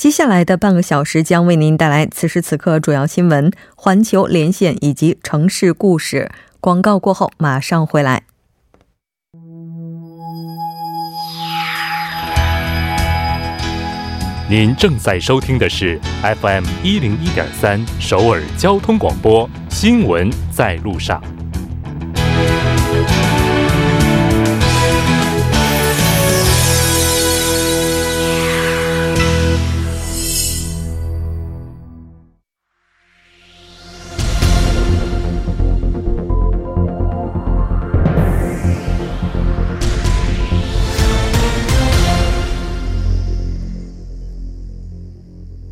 接下来的半个小时将为您带来此时此刻主要新闻、环球连线以及城市故事。广告过后马上回来。您正在收听的是 FM 一零一点三首尔交通广播新闻在路上。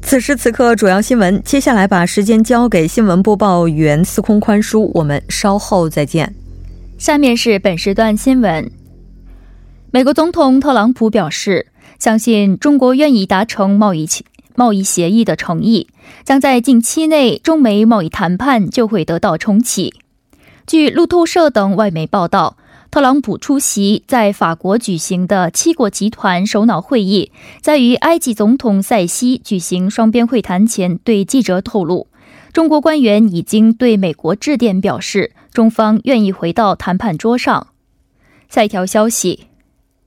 此时此刻，主要新闻。接下来把时间交给新闻播报员司空宽叔，我们稍后再见。下面是本时段新闻。美国总统特朗普表示，相信中国愿意达成贸易贸易协议的诚意，将在近期内中美贸易谈判就会得到重启。据路透社等外媒报道。特朗普出席在法国举行的七国集团首脑会议，在与埃及总统塞西举行双边会谈前，对记者透露，中国官员已经对美国致电表示，中方愿意回到谈判桌上。下一条消息，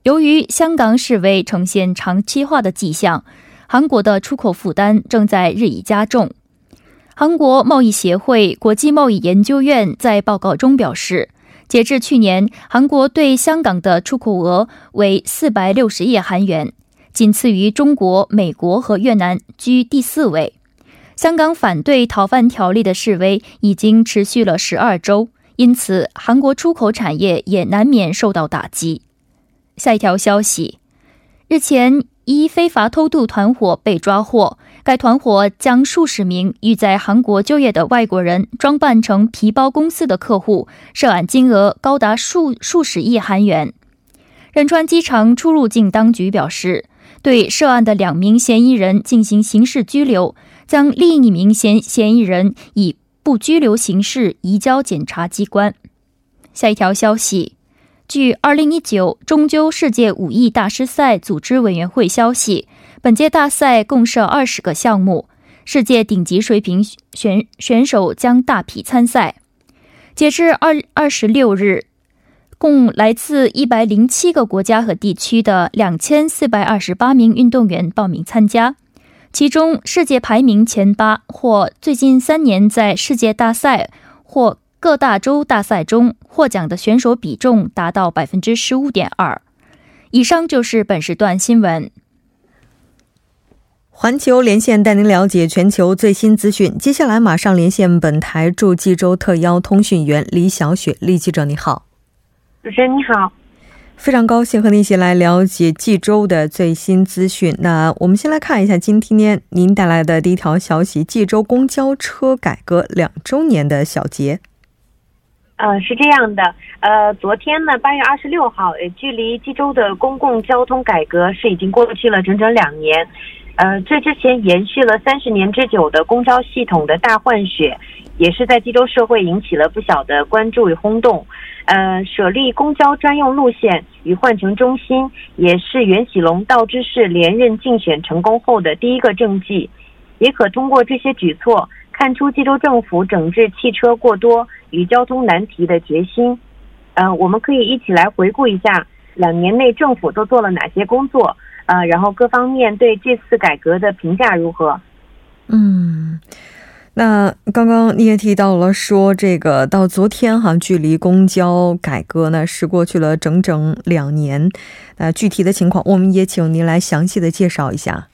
由于香港示威呈现长期化的迹象，韩国的出口负担正在日益加重。韩国贸易协会国际贸易研究院在报告中表示。截至去年，韩国对香港的出口额为四百六十亿韩元，仅次于中国、美国和越南，居第四位。香港反对逃犯条例的示威已经持续了十二周，因此韩国出口产业也难免受到打击。下一条消息，日前一非法偷渡团伙被抓获。该团伙将数十名欲在韩国就业的外国人装扮成皮包公司的客户，涉案金额高达数数十亿韩元。仁川机场出入境当局表示，对涉案的两名嫌疑人进行刑事拘留，将另一名嫌嫌疑人以不拘留形式移交检察机关。下一条消息，据二零一九中秋世界武艺大师赛组织委员会消息。本届大赛共设二十个项目，世界顶级水平选选手将大批参赛。截至二二十六日，共来自一百零七个国家和地区的两千四百二十八名运动员报名参加，其中世界排名前八或最近三年在世界大赛或各大洲大赛中获奖的选手比重达到百分之十五点二。以上就是本时段新闻。环球连线带您了解全球最新资讯。接下来马上连线本台驻济州特邀通讯员李小雪，李记者你好。主持人你好，非常高兴和您一起来了解济州的最新资讯。那我们先来看一下今天您带来的第一条消息：济州公交车改革两周年的小结。呃，是这样的，呃，昨天呢，八月二十六号，呃，距离济州的公共交通改革是已经过去了整整两年。呃，这之前延续了三十年之久的公交系统的大换血，也是在济州社会引起了不小的关注与轰动。呃，舍立公交专用路线与换乘中心，也是袁喜龙道知事连任竞选成功后的第一个政绩。也可通过这些举措，看出济州政府整治汽车过多与交通难题的决心。呃，我们可以一起来回顾一下两年内政府都做了哪些工作。呃，然后各方面对这次改革的评价如何？嗯，那刚刚你也提到了，说这个到昨天哈，距离公交改革呢是过去了整整两年。那具体的情况，我们也请您来详细的介绍一下。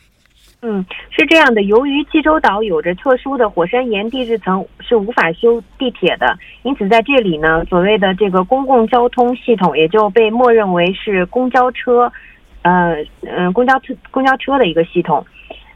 嗯，是这样的，由于济州岛有着特殊的火山岩地质层，是无法修地铁的，因此在这里呢，所谓的这个公共交通系统也就被默认为是公交车。呃嗯，公交车公交车的一个系统，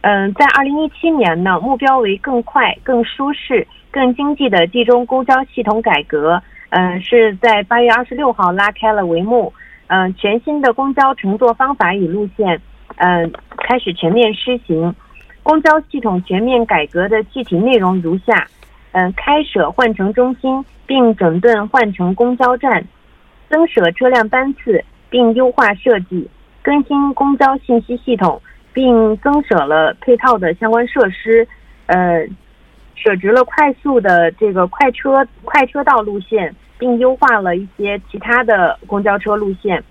嗯，在二零一七年呢，目标为更快、更舒适、更经济的冀中公交系统改革。嗯，是在八月二十六号拉开了帷幕。嗯，全新的公交乘坐方法与路线，嗯，开始全面施行。公交系统全面改革的具体内容如下：嗯，开设换乘中心，并整顿换乘公交站，增设车辆班次，并优化设计，更新公交信息系统，并增设了配套的相关设施。呃，设置了快速的这个快车快车道路线。并优化了一些其他的公交车路线，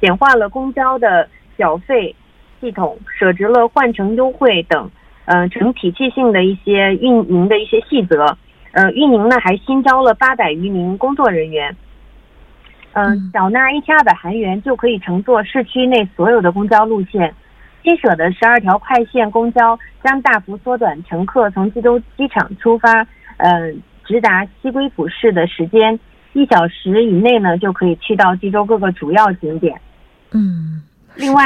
简化了公交的缴费系统，设置了换乘优惠等，嗯，成体系性的一些运营的一些细则。呃，运营呢还新招了八百余名工作人员，嗯，缴纳一千二百韩元就可以乘坐市区内所有的公交路线。新设的十二条快线公交将大幅缩短乘客从济州机场出发，嗯，直达西归浦市的时间。一小时以内呢，就可以去到济州各个主要景点。嗯，另外，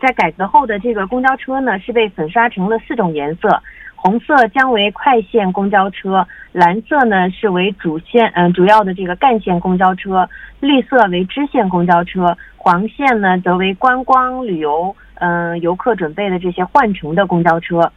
在改革后的这个公交车呢，是被粉刷成了四种颜色：红色将为快线公交车，蓝色呢是为主线，嗯，主要的这个干线公交车，绿色为支线公交车，黄线呢则为观光旅游，嗯，游客准备的这些换乘的公交车。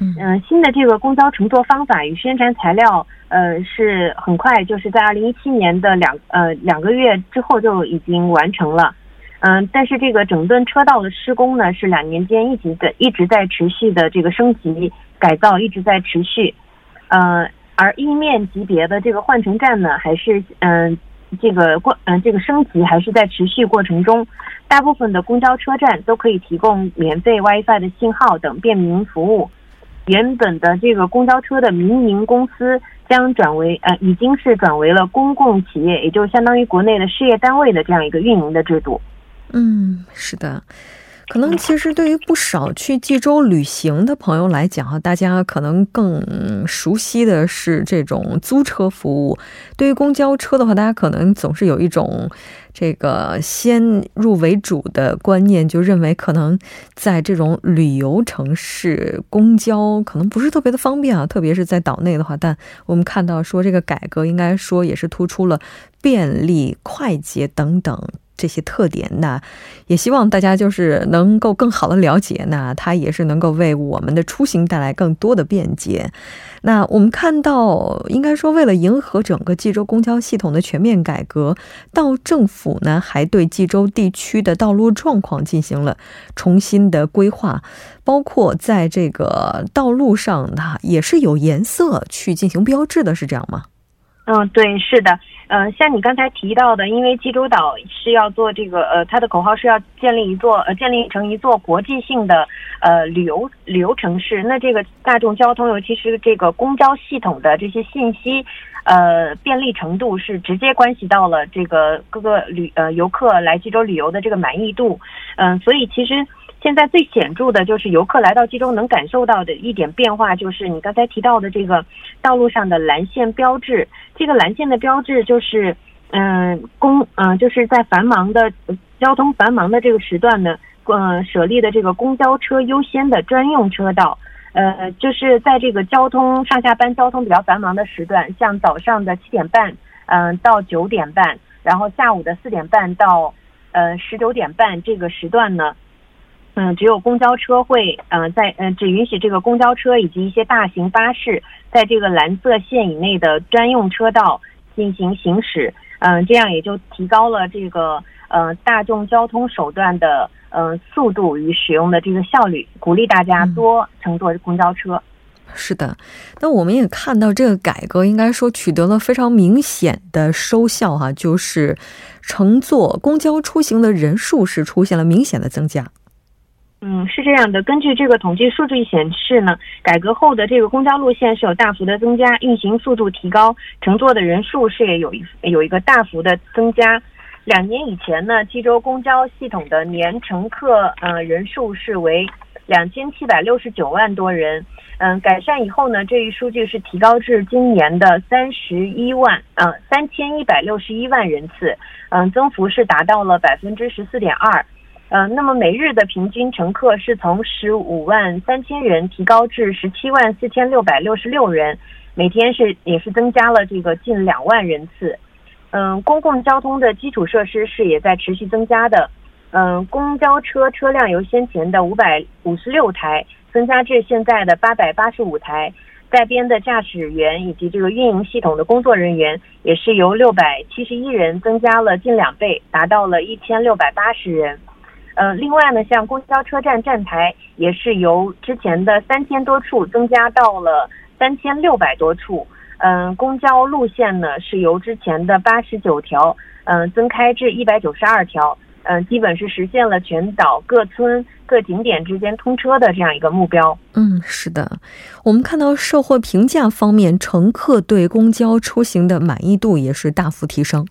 嗯，新的这个公交乘坐方法与宣传材料，呃，是很快，就是在二零一七年的两呃两个月之后就已经完成了。嗯，但是这个整顿车道的施工呢，是两年间一直在一直在持续的这个升级改造，一直在持续。呃，而一面级别的这个换乘站呢，还是嗯这个过嗯这个升级还是在持续过程中。大部分的公交车站都可以提供免费 WiFi 的信号等便民服务。原本的这个公交车的民营公司将转为呃，已经是转为了公共企业，也就相当于国内的事业单位的这样一个运营的制度。嗯，是的。可能其实对于不少去济州旅行的朋友来讲哈，大家可能更熟悉的是这种租车服务。对于公交车的话，大家可能总是有一种这个先入为主的观念，就认为可能在这种旅游城市，公交可能不是特别的方便啊，特别是在岛内的话。但我们看到说这个改革，应该说也是突出了便利、快捷等等。这些特点，那也希望大家就是能够更好的了解，那它也是能够为我们的出行带来更多的便捷。那我们看到，应该说为了迎合整个济州公交系统的全面改革，到政府呢还对济州地区的道路状况进行了重新的规划，包括在这个道路上，它也是有颜色去进行标志的，是这样吗？嗯，对，是的，嗯，像你刚才提到的，因为济州岛是要做这个，呃，它的口号是要建立一座，呃，建立成一座国际性的，呃，旅游旅游城市。那这个大众交通，尤其是这个公交系统的这些信息，呃，便利程度是直接关系到了这个各个旅呃游客来济州旅游的这个满意度。嗯，所以其实。现在最显著的就是游客来到济州能感受到的一点变化，就是你刚才提到的这个道路上的蓝线标志。这个蓝线的标志就是，嗯，公，嗯，就是在繁忙的交通繁忙的这个时段呢，呃，设立的这个公交车优先的专用车道。呃，就是在这个交通上下班交通比较繁忙的时段，像早上的七点半，嗯，到九点半，然后下午的四点半到，呃，十九点半这个时段呢。嗯，只有公交车会，嗯，在嗯，只允许这个公交车以及一些大型巴士在这个蓝色线以内的专用车道进行行驶，嗯，这样也就提高了这个呃大众交通手段的呃速度与使用的这个效率，鼓励大家多乘坐公交车。是的，那我们也看到这个改革应该说取得了非常明显的收效哈，就是乘坐公交出行的人数是出现了明显的增加。嗯，是这样的。根据这个统计数据显示呢，改革后的这个公交路线是有大幅的增加，运行速度提高，乘坐的人数是也有一有一个大幅的增加。两年以前呢，济州公交系统的年乘客呃人数是为两千七百六十九万多人。嗯，改善以后呢，这一数据是提高至今年的三十一万，嗯，三千一百六十一万人次，嗯，增幅是达到了百分之十四点二。呃，那么每日的平均乘客是从十五万三千人提高至十七万四千六百六十六人，每天是也是增加了这个近两万人次。嗯，公共交通的基础设施是也在持续增加的。嗯，公交车车辆由先前的五百五十六台增加至现在的八百八十五台，在编的驾驶员以及这个运营系统的工作人员也是由六百七十一人增加了近两倍，达到了一千六百八十人。呃，另外呢，像公交车站站台也是由之前的三千多处增加到了三千六百多处。嗯，公交路线呢是由之前的八十九条，嗯，增开至一百九十二条。嗯，基本是实现了全岛各村各景点之间通车的这样一个目标。嗯，是的，我们看到社会评价方面，乘客对公交出行的满意度也是大幅提升。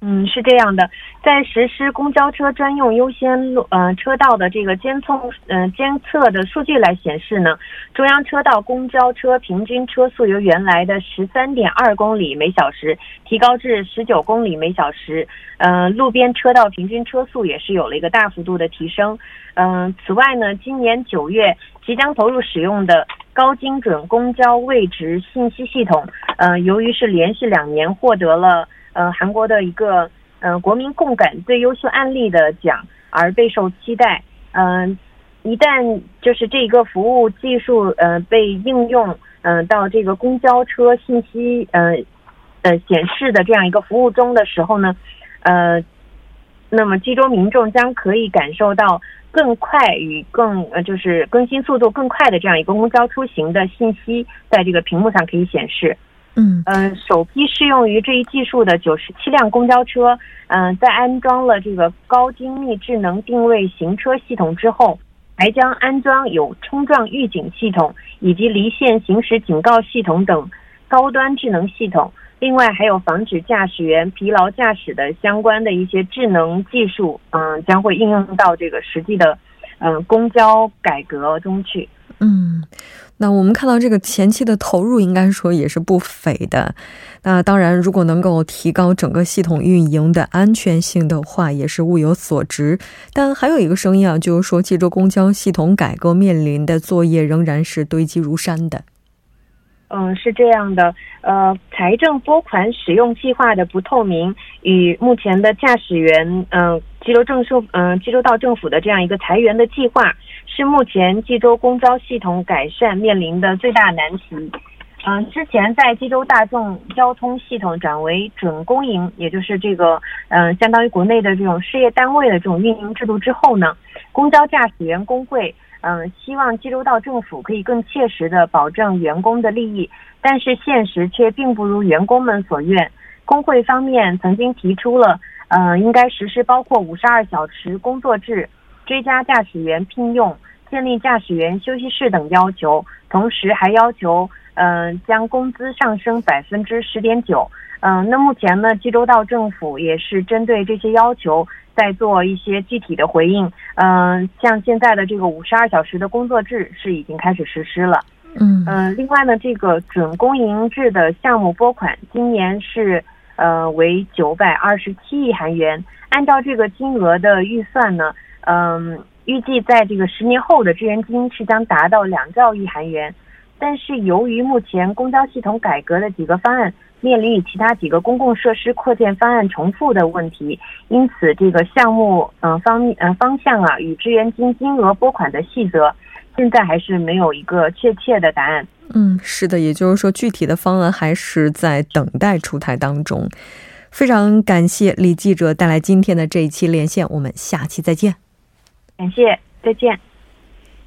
嗯，是这样的，在实施公交车专用优先路呃车道的这个监测嗯监测的数据来显示呢，中央车道公交车平均车速由原来的十三点二公里每小时提高至十九公里每小时，呃，路边车道平均车速也是有了一个大幅度的提升。嗯，此外呢，今年九月即将投入使用的高精准公交位置信息系统，呃，由于是连续两年获得了。呃，韩国的一个呃国民共感最优秀案例的奖而备受期待。嗯，一旦就是这个服务技术呃被应用嗯到这个公交车信息呃呃显示的这样一个服务中的时候呢，呃，那么济州民众将可以感受到更快与更呃就是更新速度更快的这样一个公交出行的信息在这个屏幕上可以显示。嗯嗯，首批适用于这一技术的九十七辆公交车，嗯，在安装了这个高精密智能定位行车系统之后，还将安装有冲撞预警系统以及离线行驶警告系统等高端智能系统。另外，还有防止驾驶员疲劳驾驶的相关的一些智能技术，嗯，将会应用到这个实际的嗯公交改革中去。嗯。那我们看到这个前期的投入，应该说也是不菲的。那当然，如果能够提高整个系统运营的安全性的话，也是物有所值。但还有一个声音啊，就是说，济州公交系统改革面临的作业仍然是堆积如山的。嗯，是这样的。呃，财政拨款使用计划的不透明，与目前的驾驶员，嗯，济州政府，嗯，济州道政府的这样一个裁员的计划。是目前济州公交系统改善面临的最大难题。嗯，之前在济州大众交通系统转为准公营，也就是这个嗯，相当于国内的这种事业单位的这种运营制度之后呢，公交驾驶员工会嗯希望济州道政府可以更切实的保证员工的利益，但是现实却并不如员工们所愿。工会方面曾经提出了嗯，应该实施包括五十二小时工作制、追加驾驶员聘用。建立驾驶员休息室等要求，同时还要求，嗯，将工资上升百分之十点九。嗯，那目前呢，济州道政府也是针对这些要求在做一些具体的回应。嗯，像现在的这个五十二小时的工作制是已经开始实施了。嗯嗯，另外呢，这个准公营制的项目拨款今年是呃为九百二十七亿韩元。按照这个金额的预算呢，嗯。预计在这个十年后的支援金是将达到两兆亿韩元，但是由于目前公交系统改革的几个方案面临与其他几个公共设施扩建方案重复的问题，因此这个项目嗯方嗯方向啊与支援金金额拨款的细则，现在还是没有一个确切的答案。嗯，是的，也就是说具体的方案还是在等待出台当中。非常感谢李记者带来今天的这一期连线，我们下期再见。感谢，再见。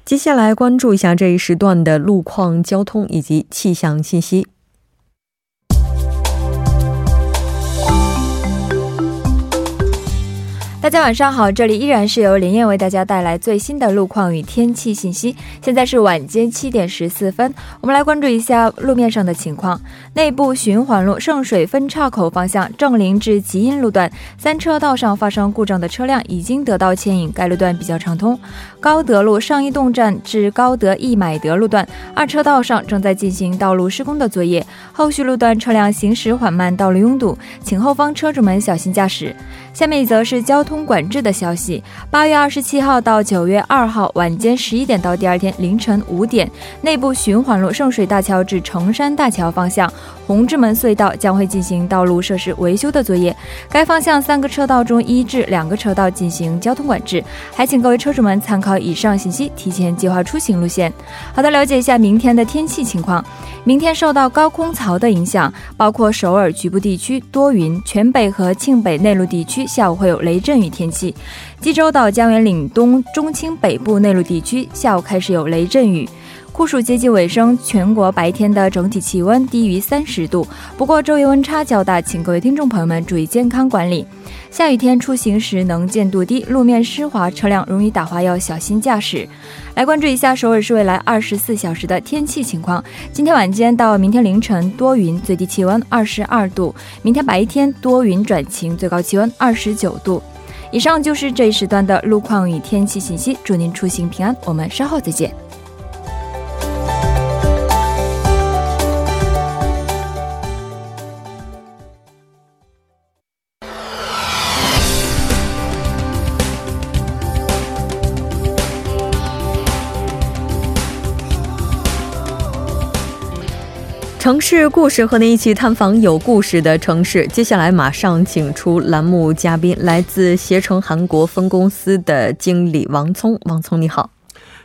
接下来关注一下这一时段的路况、交通以及气象信息。大家晚上好，这里依然是由林燕为大家带来最新的路况与天气信息。现在是晚间七点十四分，我们来关注一下路面上的情况。内部循环路圣水分岔口方向正林至吉阴路段三车道上发生故障的车辆已经得到牵引，该路段比较畅通。高德路上一洞站至高德易买德路段二车道上正在进行道路施工的作业，后续路段车辆行驶缓慢，道路拥堵，请后方车主们小心驾驶。下面一则是交通。通管制的消息。八月二十七号到九月二号晚间十一点到第二天凌晨五点，内部循环路圣水大桥至成山大桥方向红志门隧道将会进行道路设施维修的作业。该方向三个车道中一至两个车道进行交通管制，还请各位车主们参考以上信息，提前计划出行路线。好的，了解一下明天的天气情况。明天受到高空槽的影响，包括首尔局部地区多云，全北和庆北内陆地区下午会有雷阵雨天气。济州岛江原岭东中青北部内陆地区下午开始有雷阵雨。酷暑接近尾声，全国白天的整体气温低于三十度，不过昼夜温差较大，请各位听众朋友们注意健康管理。下雨天出行时能见度低，路面湿滑，车辆容易打滑，要小心驾驶。来关注一下首尔市未来二十四小时的天气情况。今天晚间到明天凌晨多云，最低气温二十二度；明天白天多云转晴，最高气温二十九度。以上就是这一时段的路况与天气信息，祝您出行平安。我们稍后再见。城市故事和您一起探访有故事的城市。接下来马上请出栏目嘉宾，来自携程韩国分公司的经理王聪。王聪，你好。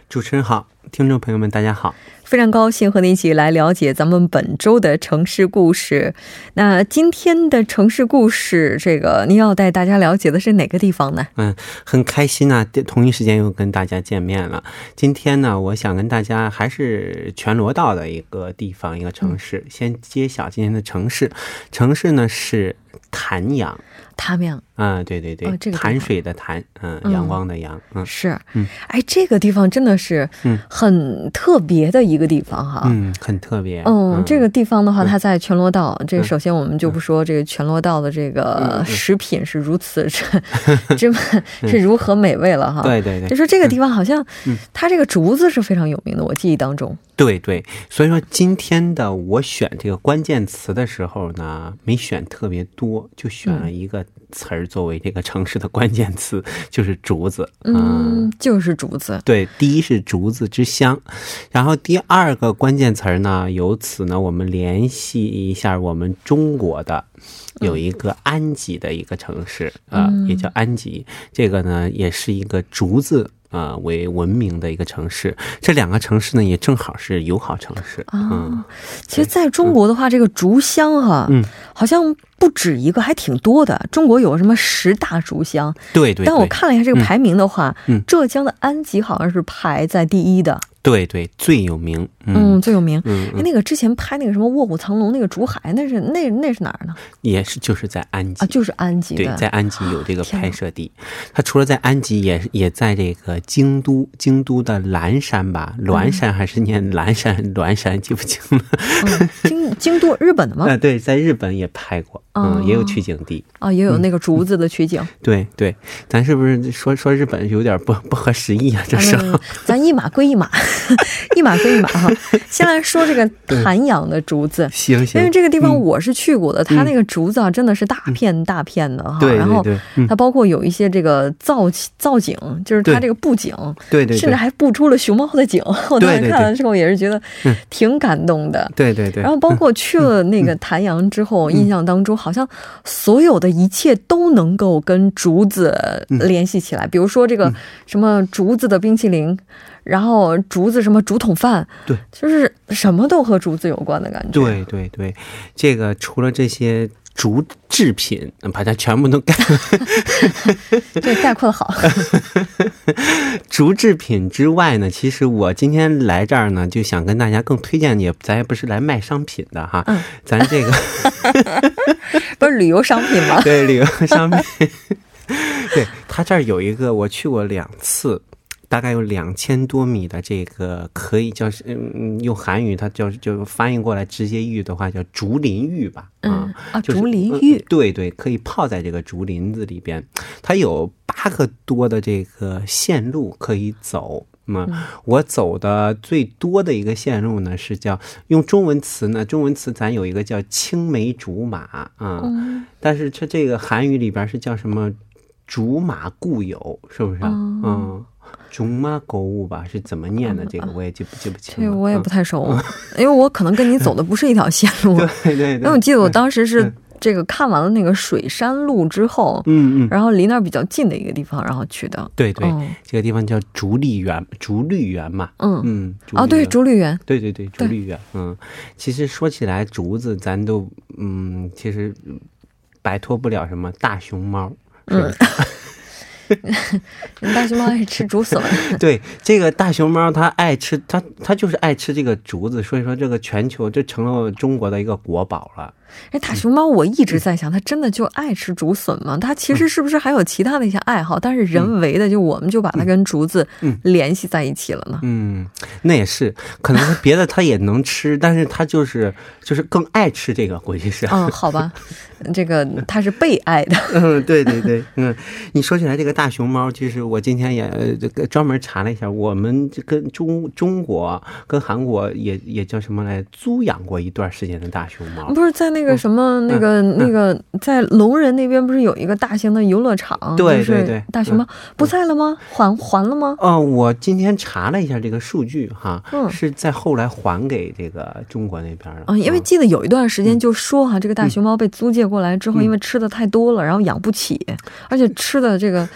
主持人好，听众朋友们，大家好。非常高兴和您一起来了解咱们本周的城市故事。那今天的城市故事，这个您要带大家了解的是哪个地方呢？嗯，很开心呢，同一时间又跟大家见面了。今天呢，我想跟大家还是全罗道的一个地方，一个城市。先揭晓今天的城市，城市呢是潭阳。潭阳啊，对对对，潭水的潭，嗯，阳光的阳，嗯，是，嗯，哎，这个地方真的是，嗯，很特别的一个地方哈，嗯，很特别，嗯，这个地方的话，它在全罗道，这首先我们就不说这个全罗道的这个食品是如此 这这 么是如何美味了哈，对对对，就说这个地方好像，它这个竹子是非常有名的，我记忆当中。对对，所以说今天的我选这个关键词的时候呢，没选特别多，就选了一个词儿作为这个城市的关键词，就是竹子。嗯，就是竹子。对，第一是竹子之乡，然后第二个关键词儿呢，由此呢，我们联系一下我们中国的有一个安吉的一个城市啊，也叫安吉，这个呢也是一个竹子。啊，为闻名的一个城市，这两个城市呢，也正好是友好城市啊。其实，在中国的话，这个竹乡哈，嗯，好像不止一个，还挺多的。中国有什么十大竹乡？对对。但我看了一下这个排名的话，嗯，浙江的安吉好像是排在第一的。对对，最有名，嗯，最有名。嗯，那个之前拍那个什么《卧虎藏龙》那个竹海，那是那那是哪儿呢？也是就是在安吉啊，就是安吉。对，在安吉有这个拍摄地。他除了在安吉，也也在这个京都，京都的岚山吧，岚山还是念岚山，岚山记不清了。京京都，日本的吗？啊，对，在日本也拍过，嗯，也有取景地。啊，也有那个竹子的取景。对对，咱是不是说说日本有点不不合时宜啊？这是，咱一码归一码。一码归一码哈，先来说这个潭阳的竹子，行行，因为这个地方我是去过的，它那个竹子啊真的是大片大片的哈，然后它包括有一些这个造造景，就是它这个布景，对对，甚至还布出了熊猫的景，我当时看了之后也是觉得挺感动的，对对对。然后包括去了那个潭阳之后，印象当中好像所有的一切都能够跟竹子联系起来，比如说这个什么竹子的冰淇淋。然后竹子什么竹筒饭，对，就是什么都和竹子有关的感觉。对对对，这个除了这些竹制品，把它全部都概，对概括的好。竹制品之外呢，其实我今天来这儿呢，就想跟大家更推荐也，咱也不是来卖商品的哈，咱这个 不是旅游商品吗？对，旅游商品。对他这儿有一个，我去过两次。大概有两千多米的这个可以叫嗯用韩语它叫就翻译过来直接译的话叫竹林浴吧啊啊竹林浴对对可以泡在这个竹林子里边，它有八个多的这个线路可以走。那么我走的最多的一个线路呢是叫用中文词呢中文词咱有一个叫青梅竹马啊，但是它这个韩语里边是叫什么？竹马故友，是不是？哦嗯，竹马购物吧，是怎么念的？这个我也记不记不清了。这我也不嗯太熟，因为我可能跟你走的不是一条线路。对 对对，因为我记得我当时是嗯这个看完了那个水山路之后，嗯嗯，然后离那儿比较近的一个地方，然后去的。对对，嗯这个地方叫竹丽园，竹绿园嘛。嗯，嗯，竹哦，对，竹绿园，对对对，竹对绿园，嗯，其实说起来，竹子咱都，嗯，其实嗯摆脱不了什么大熊猫，是不是？人 大熊猫爱吃竹笋，对，这个大熊猫它爱吃，它它就是爱吃这个竹子，所以说这个全球就成了中国的一个国宝了。哎，大熊猫，我一直在想，它真的就爱吃竹笋吗？它其实是不是还有其他的一些爱好？但是人为的，就我们就把它跟竹子嗯联系在一起了呢？嗯，那也是，可能别的它也能吃，但是它就是就是更爱吃这个，估计是。嗯，好吧，这个 它是被爱的。嗯，对对对，嗯，你说起来这个大熊猫，其实我今天也呃这个专门查了一下，我们跟中中国跟韩国也也叫什么来租养过一段时间的大熊猫。不是在那个什么、那个、那个，在龙人那边不是有一个大型的游乐场？就是对对对大熊猫、不在了吗？还还了吗？哦，我今天查了一下这个数据哈，嗯是在后来还给这个中国那边了。啊，因为嗯记得有一段时间就说哈、这个大熊猫被租借过来之后，嗯因为吃的太多了，然后养不起，而且吃的这个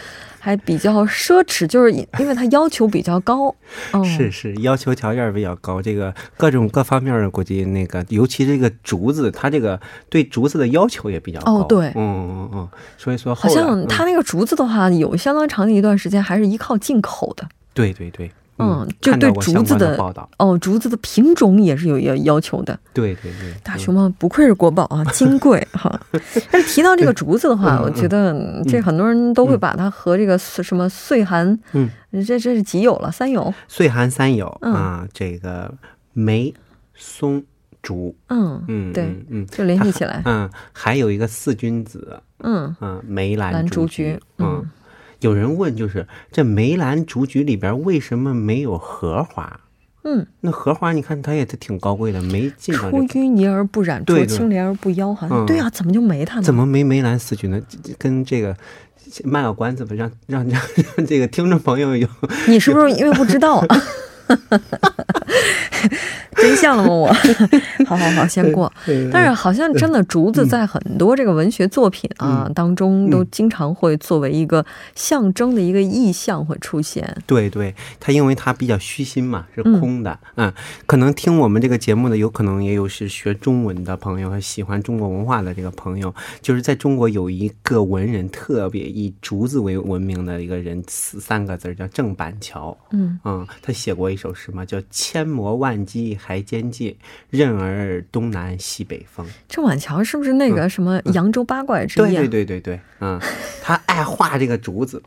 还比较奢侈，就是因因为它要求比较高。哦，是是，要求条件比较高，这个各种各方面的估计那个，尤其这个竹子，它这个对竹子的要求也比较高。哦对嗯嗯嗯，所以说好像它那个竹子的话，有相当长的一段时间还是依靠进口的。对对对，嗯，就对竹子的的报道，哦，竹子的品种也是有要要求的。对对对，大熊猫不愧是国宝啊，金贵 哈。但是提到这个竹子的话，我觉得嗯这很多人都会把它和这个什么岁寒，嗯，这这是几有了，三有，岁寒三友、嗯啊，这个梅、松、竹，嗯嗯，对嗯嗯，就联系起来，嗯，还有一个四君子，嗯，嗯，梅兰兰竹竹菊嗯。有人问，就是这梅兰竹菊里边为什么没有荷花？嗯，那荷花你看它也是挺高贵的，没进到出这个，淤泥而不染，濯清涟而不妖，好像嗯对啊，怎么就没它呢？怎么没梅兰四菊呢？跟这个卖个关子吧，让让让让这个听众朋友有你是不是因为不知道啊？真相了吗？我，好好好，先过。但是好像真的竹子在很多这个文学作品啊、嗯当中，都经常会作为一个象征的一个意象会出现。对对，它因为它比较虚心嘛，是空的，嗯。可能听我们这个节目的，有可能也有是学中文的朋友和喜欢中国文化的这个朋友，就是在中国有一个文人特别以竹子为闻名的一个人，四三个字叫郑板桥，嗯。嗯，他写过一首诗嘛，叫“千磨万击还坚劲，任尔东南西北风”。郑板桥是不是那个什么扬州八怪之一、啊？对对对对对，嗯，他爱画这个竹子，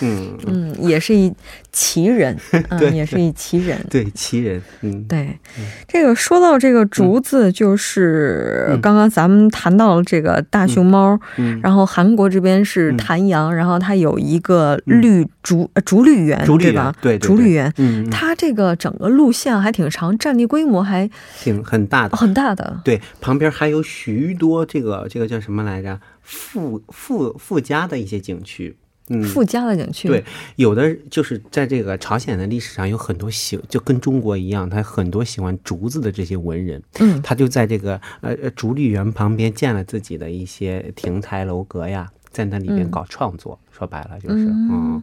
嗯，嗯，也是一奇人，嗯，也是一奇人。对，奇人，嗯，对，这个说到这个竹子，就是刚刚咱们谈到了这个大熊猫，嗯然后韩国这边是谭阳，然后它有一个绿竹、呃竹绿园，竹绿园吧？对对对竹绿园。嗯，嗯它这个整个路线还挺长，占地规模还挺很大的，很大的。对，旁边还有许多这个这个叫什么来着？附附附加的一些景区。嗯，附加的景区，对，有的就是在这个朝鲜的历史上有很多喜，就跟中国一样，他很多喜欢竹子的这些文人，嗯。他就在这个呃呃竹绿园旁边建了自己的一些亭台楼阁呀，在那里边嗯。搞创作。说白了就是，嗯。嗯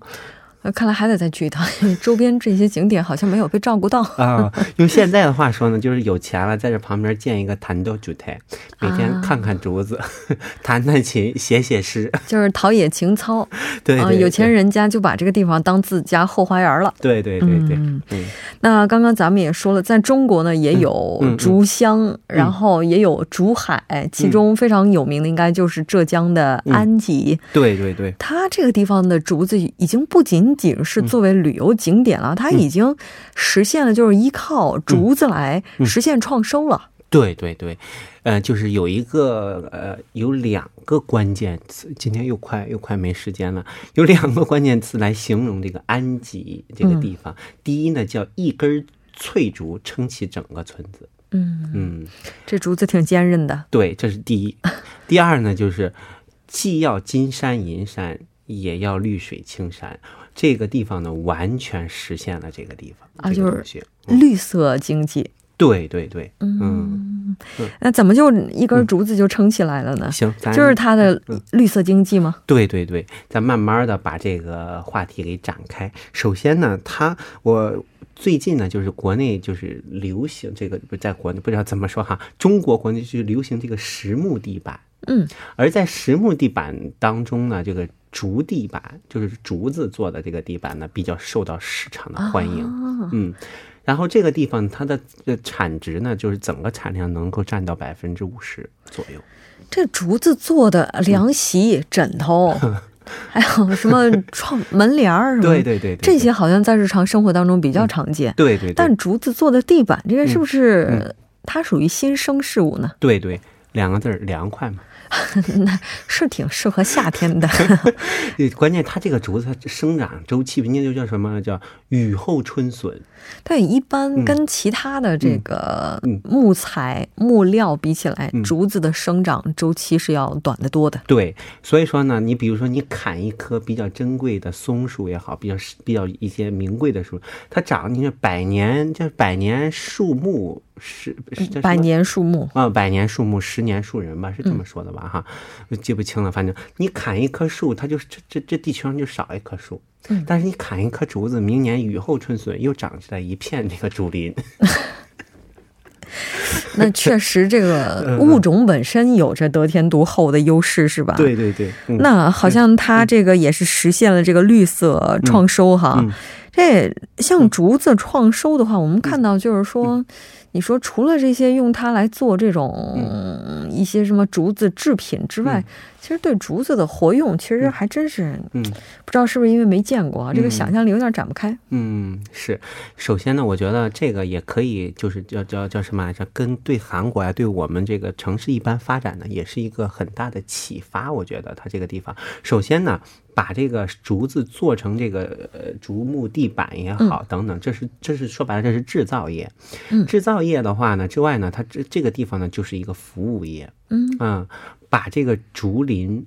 呃看来还得再去一趟，周边这些景点好像没有被照顾到。啊，用现在的话说呢，就是有钱了，在这旁边建一个弹豆烛台，每天啊看看竹子，弹弹琴，写写诗。就是陶冶情操 啊、对对有钱人家就把这个地方当自家后花园了。对对对对，嗯嗯那刚刚咱们也说了，在中国呢也有嗯嗯竹乡，然后也有竹海，其中非常有名的应该就是浙江的安吉。对对对，它这个地方的竹子已经不仅仅是作为旅游景点了，它已经实现了就是依靠竹子来实现创收了。对对对，呃，就是有一个呃，有两个关键词，今天又快又快没时间了，有两个关键词来形容这个安吉这个地方。第一呢，叫一根翠竹撑起整个村子，嗯，嗯，这竹子挺坚韧的。对，这是第一。第二呢，就是既要金山银山，也要绿水青山。这个地方呢，完全实现了这个地方啊，就是绿色经济。对对对，嗯，那怎么就一根竹子就撑起来了呢？行，咱就是它的嗯绿色经济吗？对对对，咱慢慢的把这个话题给展开。首先呢，它我最近呢，就是国内就是流行这个，不在国内不知道怎么说哈，中国国内就是流行这个实木地板，嗯，而在实木地板当中呢，这个竹地板就是竹子做的这个地板呢，比较受到市场的欢迎，啊嗯。然后这个地方它的呃产值呢，就是整个产量能够占到百分之五十左右。这竹子做的凉席、枕头，还有什么窗门帘儿什么，对对对对，这些好像在日常生活当中比较常见。对对对，但竹子做的地板，这个是不嗯是它属于新生事物呢？对对，两个字儿凉快嘛。那是挺适合夏天的。关键它这个竹子它生长周期，人家就叫什么叫雨后春笋。但一般跟其他的这个嗯木材、木料比起来，嗯竹子的生长周期是要短得多的。对，所以说呢，你比如说你砍一棵比较珍贵的松树也好，比较比较一些名贵的树，它长你说百年就是百年树木是百年树木，啊，百年树木，十年树人吧，是这么说的吧？哈，我记不清了。反正你砍一棵树，它就是这这这地球上就少一棵树。嗯但是你砍一棵竹子，明年雨后春笋又长出来一片这个竹林。那确实这个物种本身有着得天独厚的优势，是吧？。对对对，嗯、那好像它这个也是实现了这个绿色创收哈。嗯这像竹子创收的话，我们看到就是说，你说除了这些用它来做这种一些什么竹子制品之外，其实对竹子的活用，其实还真是嗯不知道是不是因为没见过啊，这个嗯想象力有点展不开。嗯，是。首先呢，我觉得这个也可以，就是叫叫叫什么来着？跟对韩国呀、对我们这个城市一般发展呢，也是一个很大的启发。我觉得它这个地方，首先呢，把这个竹子做成这个呃竹木地板也好，等等，这是这是说白了，这是制造业。嗯制造业的话呢，之外呢，它这这个地方呢，就是一个服务业。嗯把这个竹林。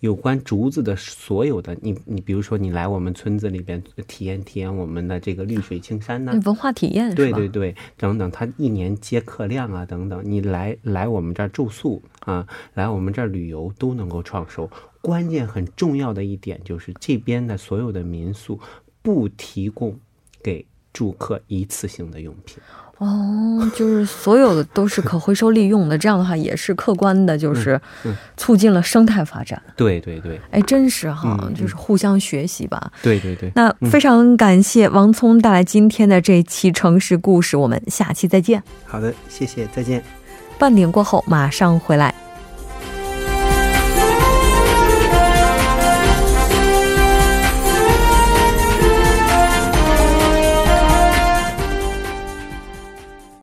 有关竹子的所有的，你你比如说你来我们村子里边体验体验我们的这个绿水青山呐、那文化体验？对对对，等等，它一年接客量啊，等等，你来来我们这儿住宿啊，来我们这儿旅游都能够创收。关键很重要的一点就是这边的所有的民宿不提供给住客一次性的用品。哦，就是所有的都是可回收利用的，这样的话也是客观的，就是嗯促进了生态发展。对对对哎，真是哈，嗯就是互相学习吧。对对对，那非常感谢王聪带来今天的这一期城市故事，我们下期再见。好的，谢谢，再见。半点过后马上回来。